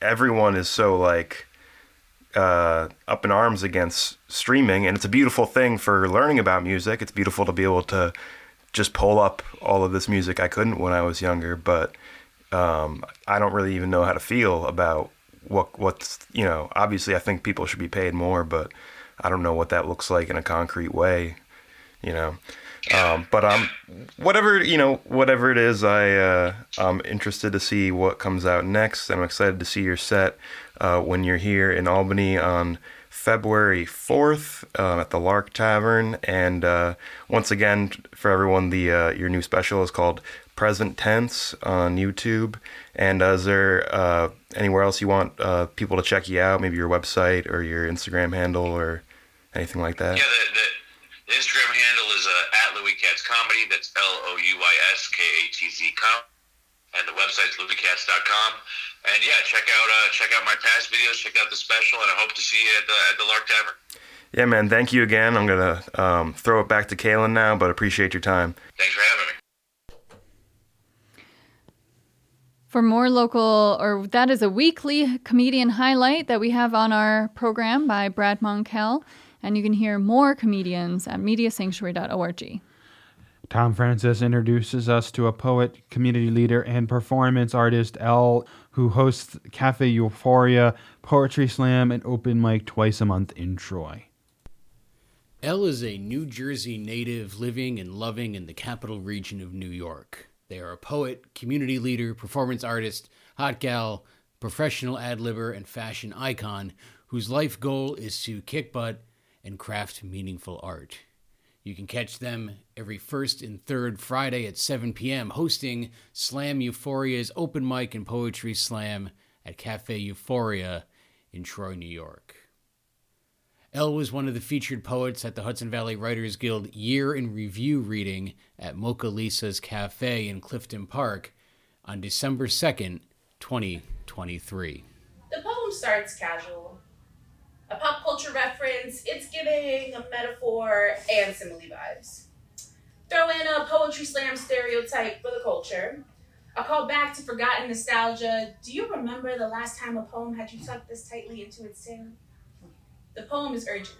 everyone is so like uh, up in arms against streaming, and it's a beautiful thing for learning about music. It's beautiful to be able to just pull up all of this music I couldn't when I was younger, but um, I don't really even know how to feel about what what's you know. Obviously, I think people should be paid more, but I don't know what that looks like in a concrete way, you know. Um, but um, whatever you know, whatever it is, I uh, I'm interested to see what comes out next. I'm excited to see your set uh, when you're here in Albany on February 4th uh, at the Lark Tavern. And uh, once again, for everyone, the uh, your new special is called Present Tense on YouTube. And uh, is there uh, anywhere else you want people to check you out? Maybe your website or your Instagram handle or anything like that? Yeah, the, the, Instagram handle is at Louis Katz Comedy. That's L O U I S K A T Z com. And the website's louiskatz.com. And yeah, check out uh, check out my past videos, check out the special, and I hope to see you at the, at the Lark Tavern. Yeah, man. Thank you again. I'm gonna um, throw it back to Kaylin now, but appreciate your time. Thanks for having me. For more local, or that is a weekly comedian highlight that we have on our program by Brad Monkell. And you can hear more comedians at mediasanctuary.org. Thom Francis introduces us to a poet, community leader, and performance artist, EL, who hosts Cafe Euphoria, Poetry Slam, and Open Mic twice a month in Troy. EL is a New Jersey native living and loving in the capital region of New York. They are a poet, community leader, performance artist, hot gal, professional ad libber, and fashion icon whose life goal is to kick butt and craft meaningful art. You can catch them every first and third Friday at 7 p.m. hosting Slam Euphoria's open mic and poetry slam at Cafe Euphoria in Troy, New York. EL was one of the featured poets at the Hudson Valley Writers Guild Year in Review reading at Mocha Lisa's Cafe in Clifton Park on December 2nd, 2023. The poem starts casual. A pop culture reference, it's giving a metaphor and simile vibes. Throw in a poetry slam stereotype for the culture. A call back to forgotten nostalgia. Do you remember the last time a poem had you tucked this tightly into its tale? The poem is urgent.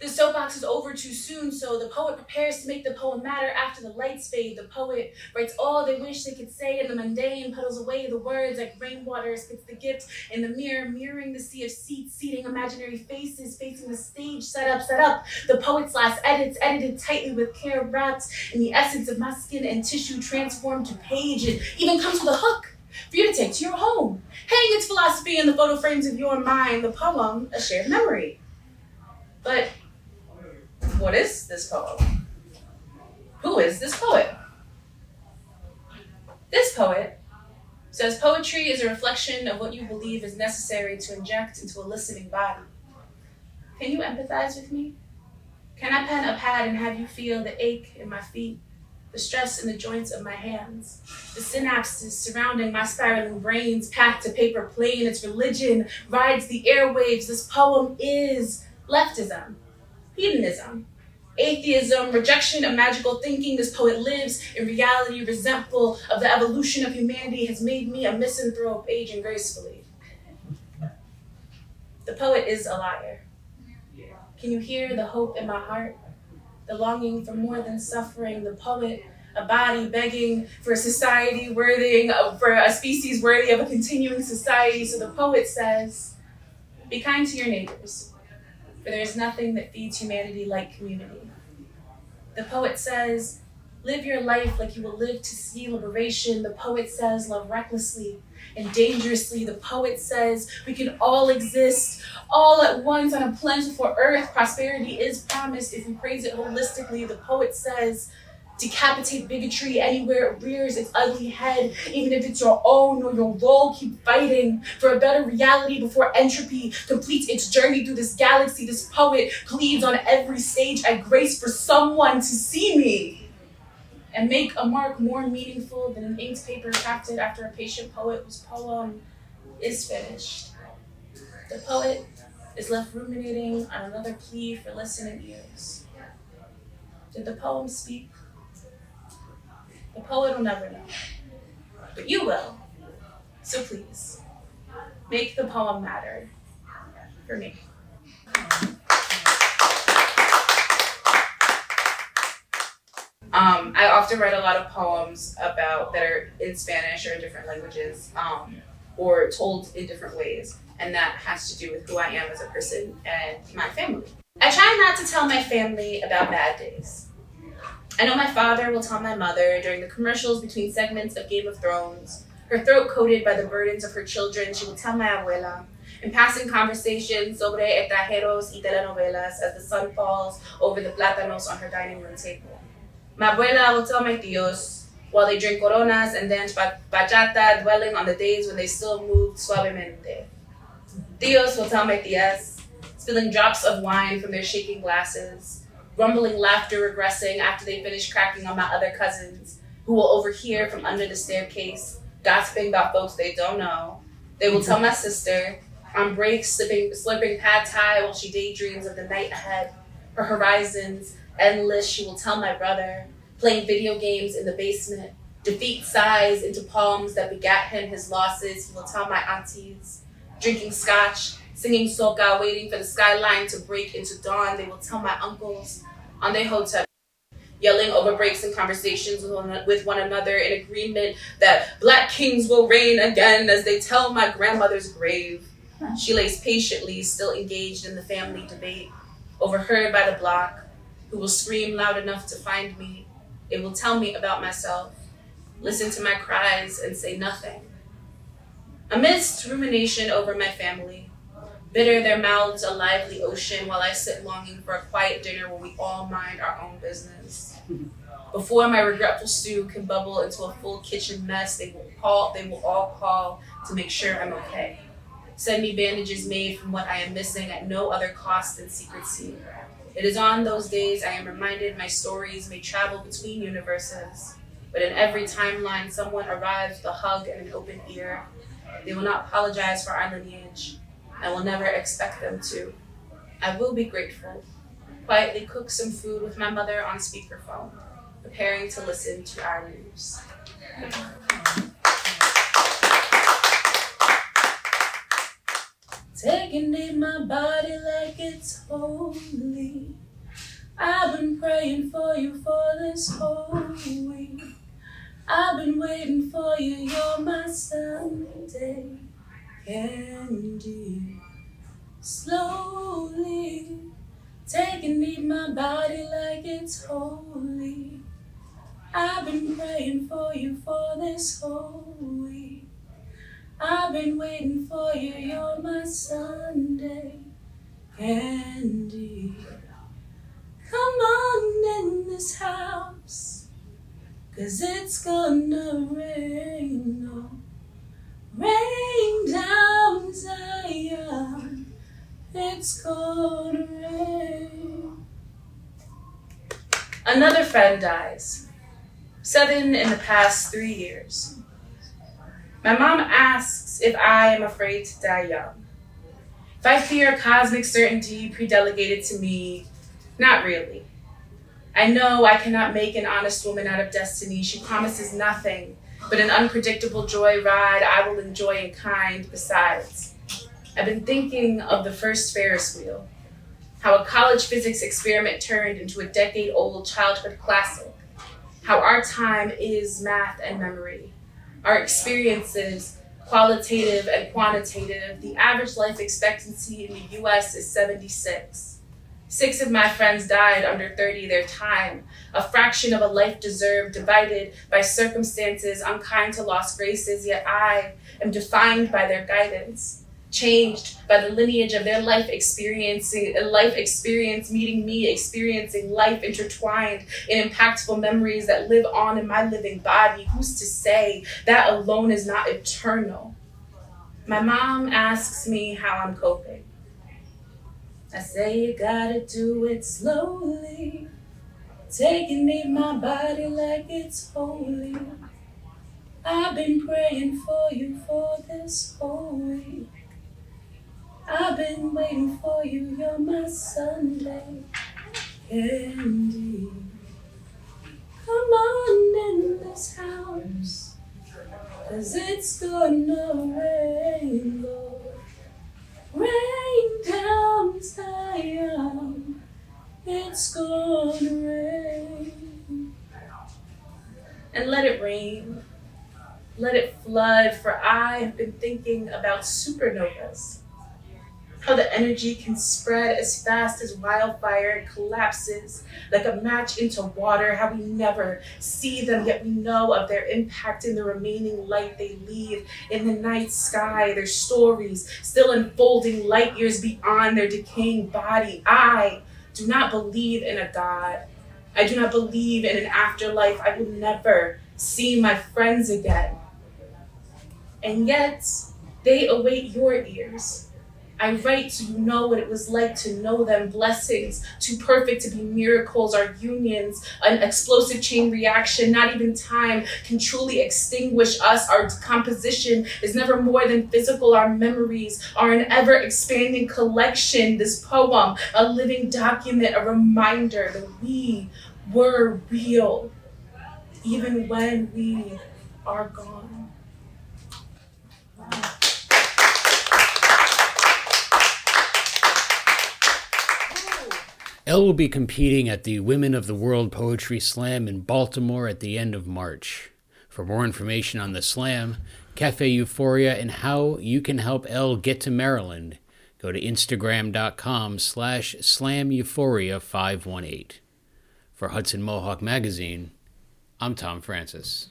The soapbox is over too soon, so the poet prepares to make the poem matter after the lights fade. The poet writes all they wish they could say, and the mundane puddles away the words like rainwater spits the gift in the mirror, mirroring the sea of seats, seating imaginary faces, facing the stage, set up, set up. The poet's last edits, edited tightly with care, wrapped in the essence of my skin and tissue, transformed to page. It even comes with a hook for you to take to your home. Hang its philosophy in the photo frames of your mind, the poem, a shared memory. But what is this poem? Who is this poet? This poet says poetry is a reflection of what you believe is necessary to inject into a listening body. Can you empathize with me? Can I pen a pad and have you feel the ache in my feet, the stress in the joints of my hands, the synapses surrounding my spiraling brains packed to paper plane? Its religion rides the airwaves. This poem is leftism, hedonism, atheism, rejection of magical thinking. This poet lives in reality, resentful of the evolution of humanity, has made me a misanthrope, aging gracefully. The poet is a liar. Can you hear the hope in my heart? The longing for more than suffering. The poet a body begging for a society worthy, for a species worthy of a continuing society. So the poet says, Be kind to your neighbors, for there is nothing that feeds humanity like community. The poet says, Live your life like you will live to see liberation. The poet says, Love recklessly and dangerously. The poet says, We can all exist all at once on a plentiful earth. Prosperity is promised if we praise it holistically. The poet says, decapitate bigotry anywhere it rears its ugly head, even if it's your own or your role. Keep fighting for a better reality before entropy completes its journey through this galaxy. This poet pleads on every stage at grace for someone to see me and make a mark more meaningful than an inked paper crafted after a patient poet whose poem is finished. The poet is left ruminating on another plea for listening ears. Did the poem speak? The poet will never know, but you will. So please, make the poem matter for me. Um, I often write a lot of poems about that are in Spanish or in different languages, um, or told in different ways, and that has to do with who I am as a person and my family. I try not to tell my family about bad days. I know my father will tell my mother during the commercials between segments of Game of Thrones, her throat coated by the burdens of her children, she will tell my abuela. In passing conversations sobre extranjeros y telenovelas as the sun falls over the plátanos on her dining room table. My abuela will tell my tios while they drink coronas and dance bachata, dwelling on the days when they still moved suavemente. Tios will tell my tias, spilling drops of wine from their shaking glasses, grumbling laughter regressing after they finish cracking on my other cousins, who will overhear from under the staircase, gossiping about folks they don't know. They will tell my sister, on break, slipping, slurping pad thai while she daydreams of the night ahead, her horizons endless. She will tell my brother, playing video games in the basement, defeat sighs into palms that begat him his losses. He will tell my aunties, drinking scotch, singing soca, waiting for the skyline to break into dawn. They will tell my uncles, on their hotel, yelling over breaks and conversations with one, with one another in agreement that black kings will reign again as they tell my grandmother's grave. She lays patiently, still engaged in the family debate, overheard by the block, who will scream loud enough to find me. It will tell me about myself, listen to my cries, and say nothing. Amidst rumination over my family, Bitter their mouths a lively ocean while I sit longing for a quiet dinner where we all mind our own business. Before my regretful stew can bubble into a full kitchen mess, they will call they will all call to make sure I'm okay. Send me bandages made from what I am missing at no other cost than secrecy. It is on those days I am reminded my stories may travel between universes, but in every timeline someone arrives with a hug and an open ear. They will not apologize for our lineage I will never expect them to. I will be grateful. Quietly cook some food with my mother on speakerphone, preparing to listen to our news. Taking in my body like it's holy. I've been praying for you for this whole week. I've been waiting for you, you're my Sunday candy. Slowly taking me my body like it's holy. I've been praying for you for this whole week. I've been waiting for you, you're my Sunday candy. Come on in this house, cause it's gonna rain. Rain down Zion, it's gonna rain. Another friend dies. Seven in the past three years. My mom asks if I am afraid to die young. If I fear a cosmic certainty predelegated to me, not really. I know I cannot make an honest woman out of destiny. She promises nothing but an unpredictable joy ride I will enjoy in kind besides. I've been thinking of the first Ferris wheel, how a college physics experiment turned into a decade old childhood classic, how our our time is math and memory. Our experiences, qualitative and quantitative, the average life expectancy in the US is 76. Six of my friends died under 30 their time, a fraction of a life deserved, divided by circumstances unkind to lost graces, yet I am defined by their guidance changed by the lineage of their life experiencing life experience meeting me experiencing life intertwined in impactful memories that live on in my living body. Who's to say that alone is not eternal? My mom asks me how i'm coping i say you gotta do it slowly and leave my body like it's holy i've been praying for you for this whole week I've been waiting for you, you're my Sunday candy. Come on in this house, cause it's gonna rain, Lord. Rain Zion, it's gonna rain. And let it rain, let it flood, for I have been thinking about supernovas how the energy can spread as fast as wildfire collapses like a match into water, how we never see them, yet we know of their impact in the remaining light they leave in the night sky, their stories still unfolding light years beyond their decaying body. I do not believe in a God. I do not believe in an afterlife. I will never see my friends again. And yet, they await your ears I write so you know what it was like to know them. Blessings, too perfect to be miracles, our unions, an explosive chain reaction. Not even time can truly extinguish us. Our composition is never more than physical. Our memories are an ever expanding collection. This poem, a living document, a reminder that we were real, even when we are gone. EL will be competing at the Women of the World Poetry Slam in Baltimore at the end of March. For more information on the slam, Cafe Euphoria, and how you can help EL get to Maryland, go to instagram.com slash slameuphoria518. For Hudson Mohawk Magazine, I'm Thom Francis.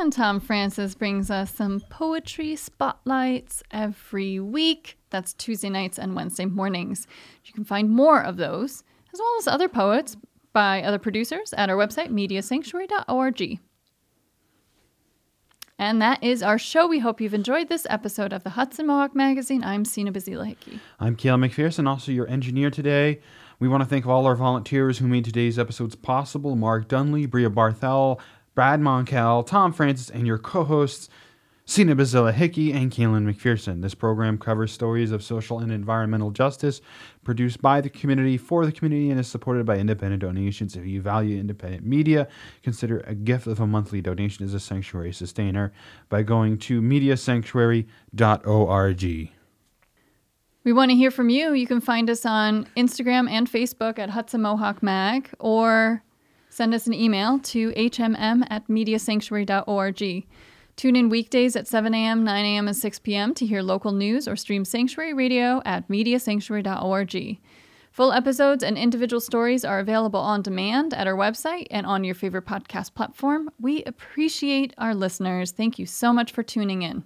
And Thom Francis brings us some poetry spotlights every week. That's Tuesday nights and Wednesday mornings. You can find more of those, as well as other poets by other producers at our website, mediasanctuary.org. And that is our show. We hope you've enjoyed this episode of the Hudson Mohawk Magazine. I'm Sina Bazila Hickey. I'm Kayla McPherson, also your engineer today. We want to thank all our volunteers who made today's episodes possible Mark Dunlea, Brea Barthel, Brad Monkell, Thom Francis, and your co hosts, Sina Bazilla Hickey and Kaylin McPherson. This program covers stories of social and environmental justice produced by the community for the community and is supported by independent donations. If you value independent media, consider a gift of a monthly donation as a sanctuary sustainer by going to mediasanctuary.org. We want to hear from you. You can find us on Instagram and Facebook at Hudson Mohawk Mag or send us an email to hmm at mediasanctuary.org. Tune in weekdays at 7 a.m., 9 a.m., and 6 p.m. to hear local news or stream Sanctuary Radio at mediasanctuary.org. Full episodes and individual stories are available on demand at our website and on your favorite podcast platform. We appreciate our listeners. Thank you so much for tuning in.